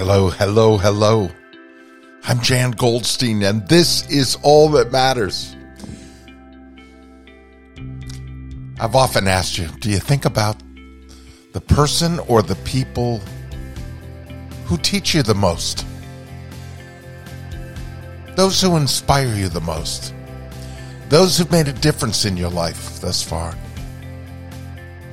Hello, hello, hello. I'm Jan Goldstein, and this is all that matters. I've often asked you do you think about the person or the people who teach you the most? Those who inspire you the most? Those who've made a difference in your life thus far?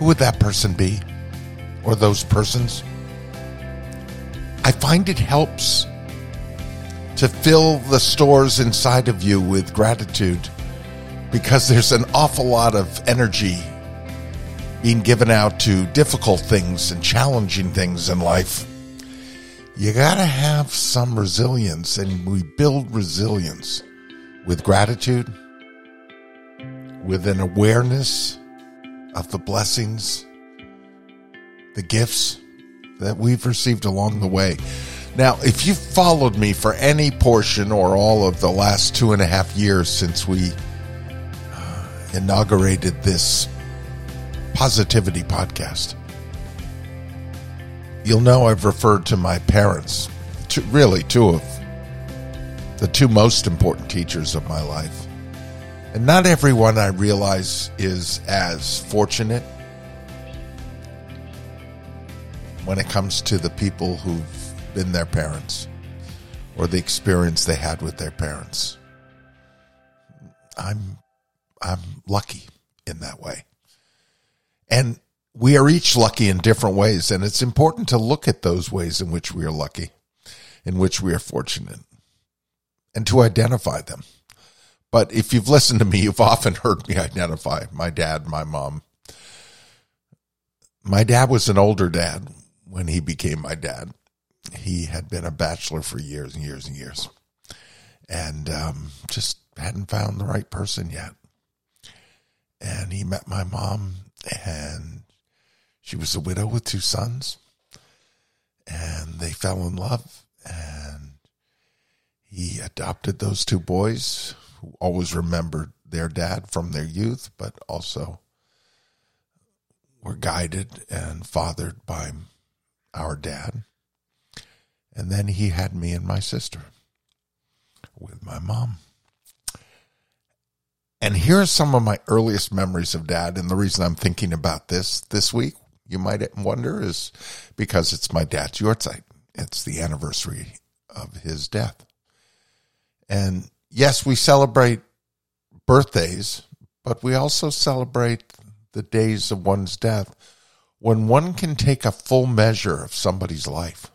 Who would that person be? Or those persons? I find it helps to fill the stores inside of you with gratitude because there's an awful lot of energy being given out to difficult things and challenging things in life. You got to have some resilience, and we build resilience with gratitude, with an awareness of the blessings, the gifts that we've received along the way. Now, if you've followed me for any portion or all of the last two and a half years since we uh, inaugurated this positivity podcast, you'll know I've referred to my parents, to really two of the two most important teachers of my life. And not everyone I realize is as fortunate when it comes to the people who've been their parents or the experience they had with their parents. I'm I'm lucky in that way. And we are each lucky in different ways and it's important to look at those ways in which we are lucky, in which we are fortunate and to identify them. But if you've listened to me, you've often heard me identify my dad, my mom. My dad was an older dad when he became my dad. He had been a bachelor for years and years and years, and um, just hadn't found the right person yet. And he met my mom, and she was a widow with two sons, and they fell in love, and he adopted those two boys who always remembered their dad from their youth, but also were guided and fathered by our dad. And then he had me and my sister with my mom. And here are some of my earliest memories of dad. And the reason I'm thinking about this this week, you might wonder, is because it's my dad's yahrzeit. It's the anniversary of his death. And yes, we celebrate birthdays, but we also celebrate the days of one's death when one can take a full measure of somebody's life.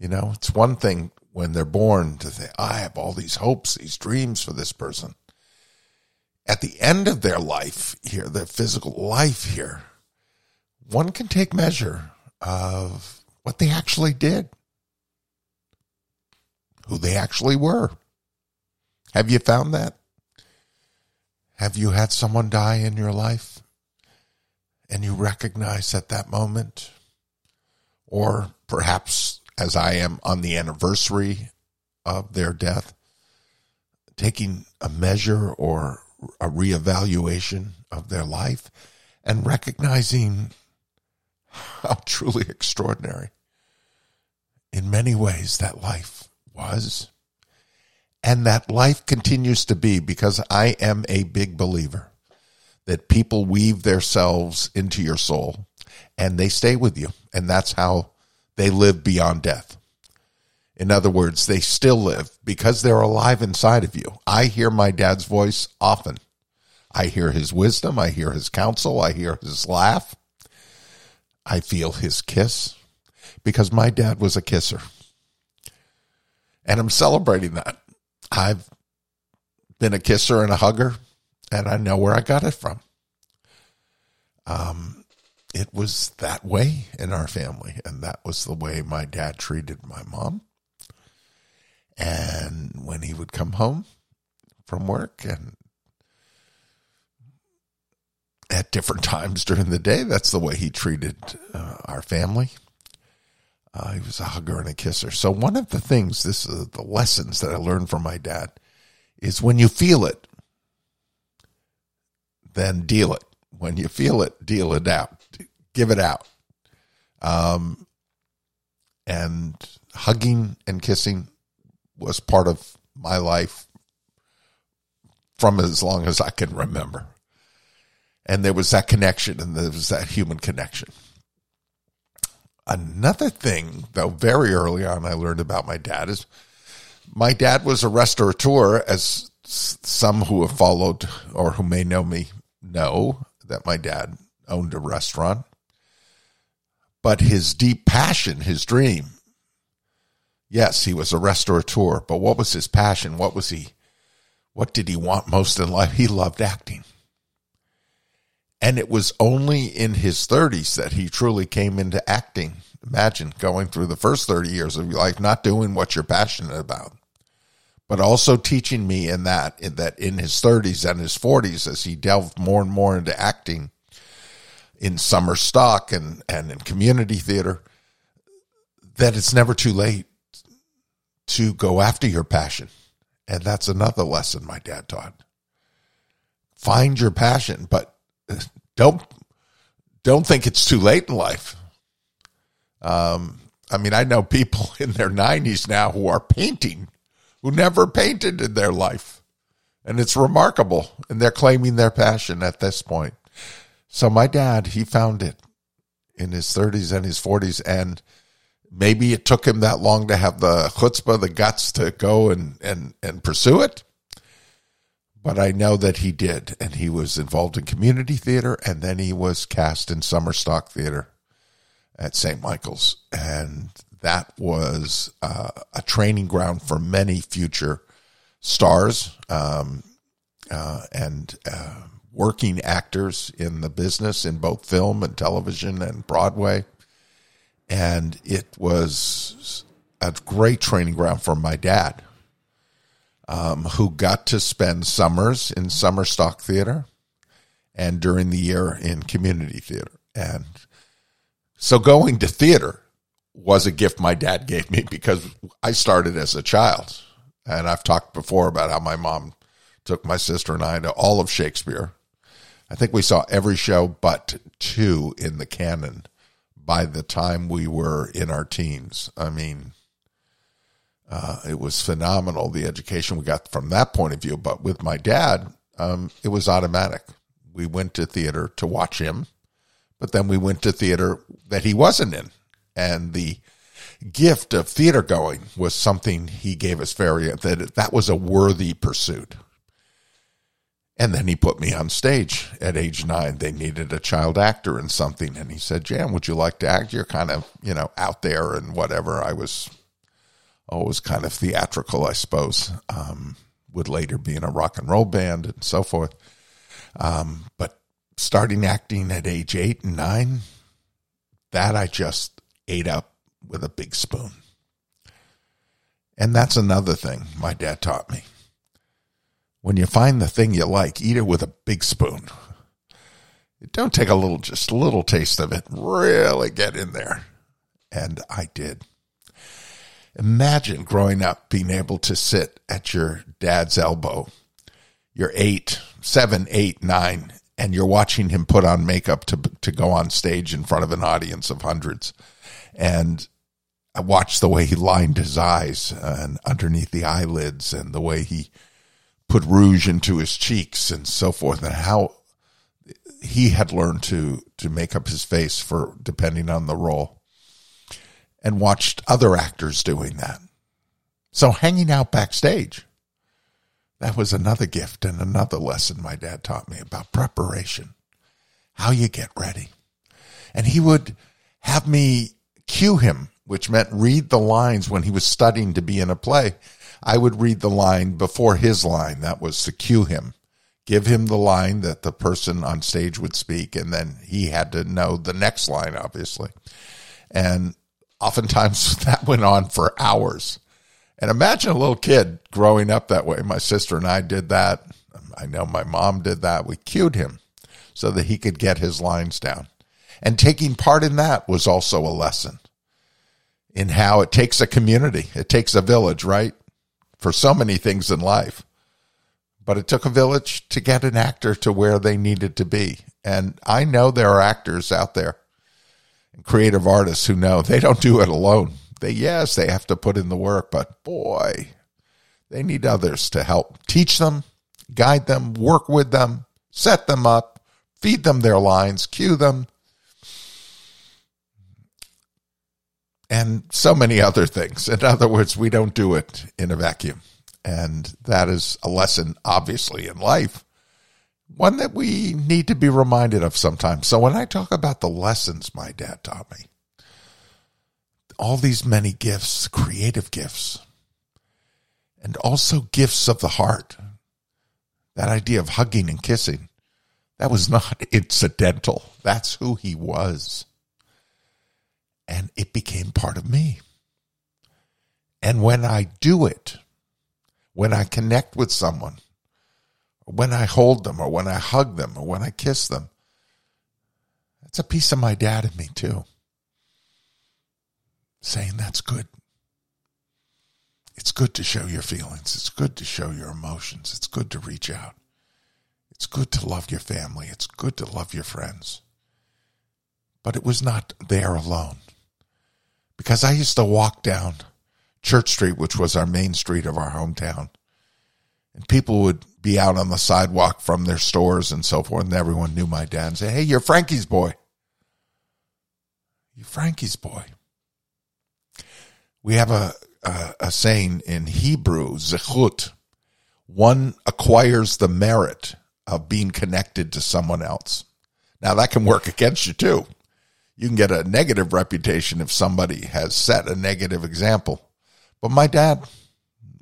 You know, it's one thing when they're born to say, I have all these hopes, these dreams for this person. At the end of their life here, their physical life here, one can take measure of what they actually did, who they actually were. Have you found that? Have you had someone die in your life? And you recognize at that moment, or perhaps as I am on the anniversary of their death, taking a measure or a reevaluation of their life and recognizing how truly extraordinary in many ways that life was. And that life continues to be because I am a big believer that people weave themselves into your soul and they stay with you. And that's how they live beyond death. In other words, they still live because they're alive inside of you. I hear my dad's voice often. I hear his wisdom. I hear his counsel. I hear his laugh. I feel his kiss because my dad was a kisser. And I'm celebrating that. I've been a kisser and a hugger and I know where I got it from. Um, it was that way in our family, and that was the way my dad treated my mom. And when he would come home from work and at different times during the day, that's the way he treated uh, our family. Uh, he was a hugger and a kisser. So one of the things, this is the lessons that I learned from my dad, is when you feel it, then deal it. When you feel it, deal it out. Give it out. Um, and hugging and kissing was part of my life from as long as I can remember. And there was that connection and there was that human connection. Another thing, though, very early on, I learned about my dad is my dad was a restaurateur, as some who have followed or who may know me know that my dad owned a restaurant. But his deep passion, his dream, yes, he was a restaurateur, but what was his passion? What was he, what did he want most in life? He loved acting. And it was only in his 30s that he truly came into acting. Imagine going through the first 30 years of your life not doing what you're passionate about, but also teaching me in that in that in his 30s and his 40s as he delved more and more into acting in summer stock and and in community theater that it's never too late to go after your passion. And that's another lesson my dad taught. Find your passion, but don't don't think it's too late in life. Um, I mean, I know people in their 90s now who are painting, who never painted in their life. And it's remarkable. And they're claiming their passion at this point. So my dad, he found it in his 30s and his 40s. And maybe it took him that long to have the chutzpah, the guts to go and, and, and pursue it but I know that he did, and he was involved in community theater, and then he was cast in summer stock theater at St. Michael's, and that was uh, a training ground for many future stars um, uh, and uh, working actors in the business in both film and television and Broadway, and it was a great training ground for my dad um, who got to spend summers in summer stock theater and during the year in community theater. And so going to theater was a gift my dad gave me because I started as a child. And I've talked before about how my mom took my sister and I to all of Shakespeare. I think we saw every show but two in the canon by the time we were in our teens. I mean, uh, it was phenomenal the education we got from that point of view. But with my dad, um, it was automatic. We went to theater to watch him, but then we went to theater that he wasn't in, and the gift of theater going was something he gave us very that that was a worthy pursuit. And then he put me on stage at age nine. They needed a child actor in something. And he said, Jan, would you like to act? You're kind of, you know, out there and whatever. I was always kind of theatrical, I suppose. Um, would later be in a rock and roll band and so forth. Um, but starting acting at age eight and nine, that I just ate up with a big spoon. And that's another thing my dad taught me. When you find the thing you like, eat it with a big spoon. Don't take a little, just a little taste of it. Really get in there. And I did. Imagine growing up being able to sit at your dad's elbow. You're eight, seven, eight, nine, and you're watching him put on makeup to to go on stage in front of an audience of hundreds. And I watched the way he lined his eyes and underneath the eyelids and the way he put rouge into his cheeks and so forth and how he had learned to to make up his face for depending on the role and watched other actors doing that. So hanging out backstage, that was another gift and another lesson my dad taught me about preparation, how you get ready. And he would have me cue him, which meant read the lines when he was studying to be in a play. I would read the line before his line. That was to cue him, give him the line that the person on stage would speak, and then he had to know the next line, obviously. And oftentimes that went on for hours. And imagine a little kid growing up that way. My sister and I did that. I know my mom did that. We cued him so that he could get his lines down. And taking part in that was also a lesson in how it takes a community, it takes a village, right? For so many things in life. But it took a village to get an actor to where they needed to be. And I know there are actors out there and creative artists who know they don't do it alone. They yes, they have to put in the work, but boy, they need others to help teach them, guide them, work with them, set them up, feed them their lines, cue them, and so many other things. In other words, we don't do it in a vacuum. And that is a lesson, obviously, in life, one that we need to be reminded of sometimes. So when I talk about the lessons my dad taught me, all these many gifts, creative gifts, and also gifts of the heart, that idea of hugging and kissing, that was not incidental. That's who he was. And it became part of me. And when I do it, when I connect with someone, when I hold them, or when I hug them, or when I kiss them. That's a piece of my dad in me, too. Saying that's good. It's good to show your feelings. It's good to show your emotions. It's good to reach out. It's good to love your family. It's good to love your friends. But it was not there alone. Because I used to walk down Church Street, which was our main street of our hometown. And people would be out on the sidewalk from their stores and so forth, and everyone knew my dad and say, Hey, you're Frankie's boy. You're Frankie's boy. We have a, a, a saying in Hebrew, zechut. One acquires the merit of being connected to someone else. Now that can work against you too. You can get a negative reputation if somebody has set a negative example. But my dad,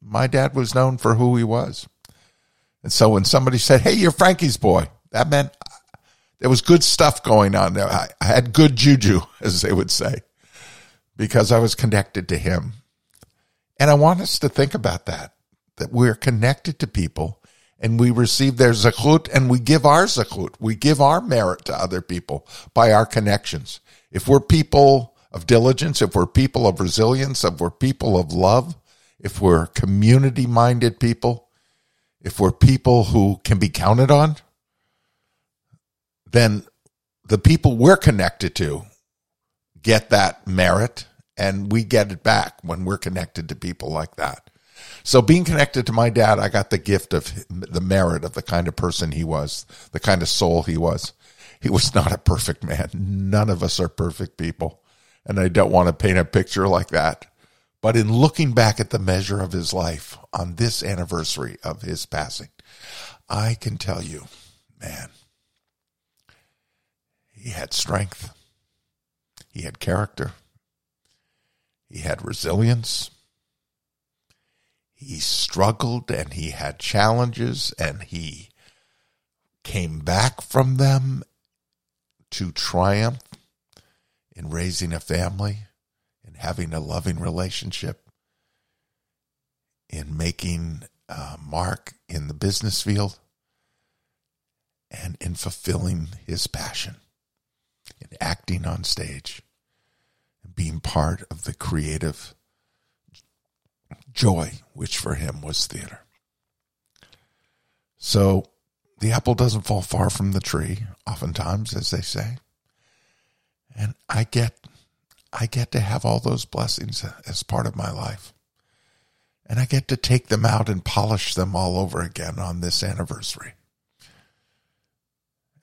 my dad was known for who he was. And so when somebody said, Hey, you're Frankie's boy, that meant there was good stuff going on there. I, had good juju, as they would say, because I was connected to him. And I want us to think about that, that we're connected to people and we receive their zechut and we give our zechut. We give our merit to other people by our connections. If we're people of diligence, if we're people of resilience, if we're people of love, if we're community minded people, if we're people who can be counted on, then the people we're connected to get that merit and we get it back when we're connected to people like that. So being connected to my dad, I got the gift of the merit of the kind of person he was, the kind of soul he was. He was not a perfect man. None of us are perfect people and I don't want to paint a picture like that. But in looking back at the measure of his life on this anniversary of his passing, I can tell you, man, he had strength, he had character, he had resilience. He struggled and he had challenges and he came back from them to triumph in raising a family, in having a loving relationship, in making a mark in the business field, and in fulfilling his passion, in acting on stage, and being part of the creative joy, which for him was theater. So the apple doesn't fall far from the tree, oftentimes, as they say. And I get I get to have all those blessings as part of my life. And I get to take them out and polish them all over again on this anniversary.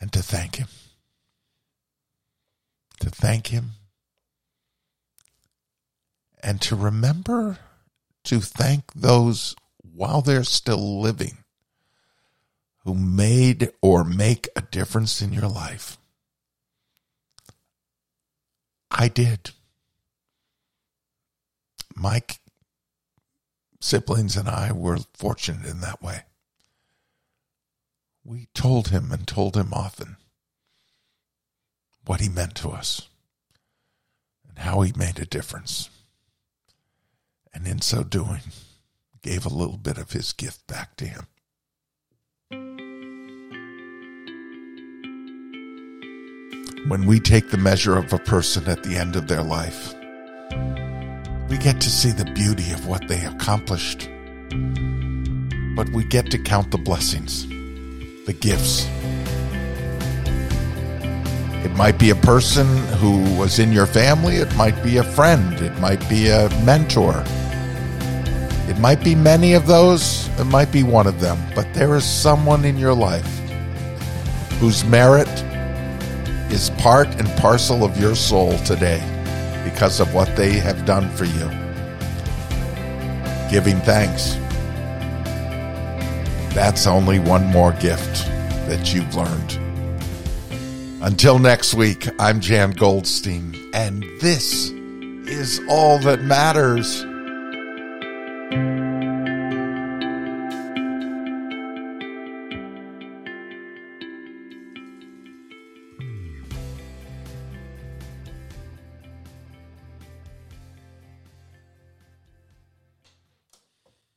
And to thank him. To thank him. And to remember to thank those while they're still living who made or make a difference in your life. I did. Mike siblings and I were fortunate in that way. We told him and told him often what he meant to us and how he made a difference. And in so doing, gave a little bit of his gift back to him. when we take the measure of a person at the end of their life. We get to see the beauty of what they accomplished, but we get to count the blessings, the gifts. It might be a person who was in your family, it might be a friend, it might be a mentor. It might be many of those, it might be one of them, but there is someone in your life whose merit is part and parcel of your soul today because of what they have done for you. Giving thanks. That's only one more gift that you've learned. Until next week, I'm Jan Goldstein, and this is all that matters.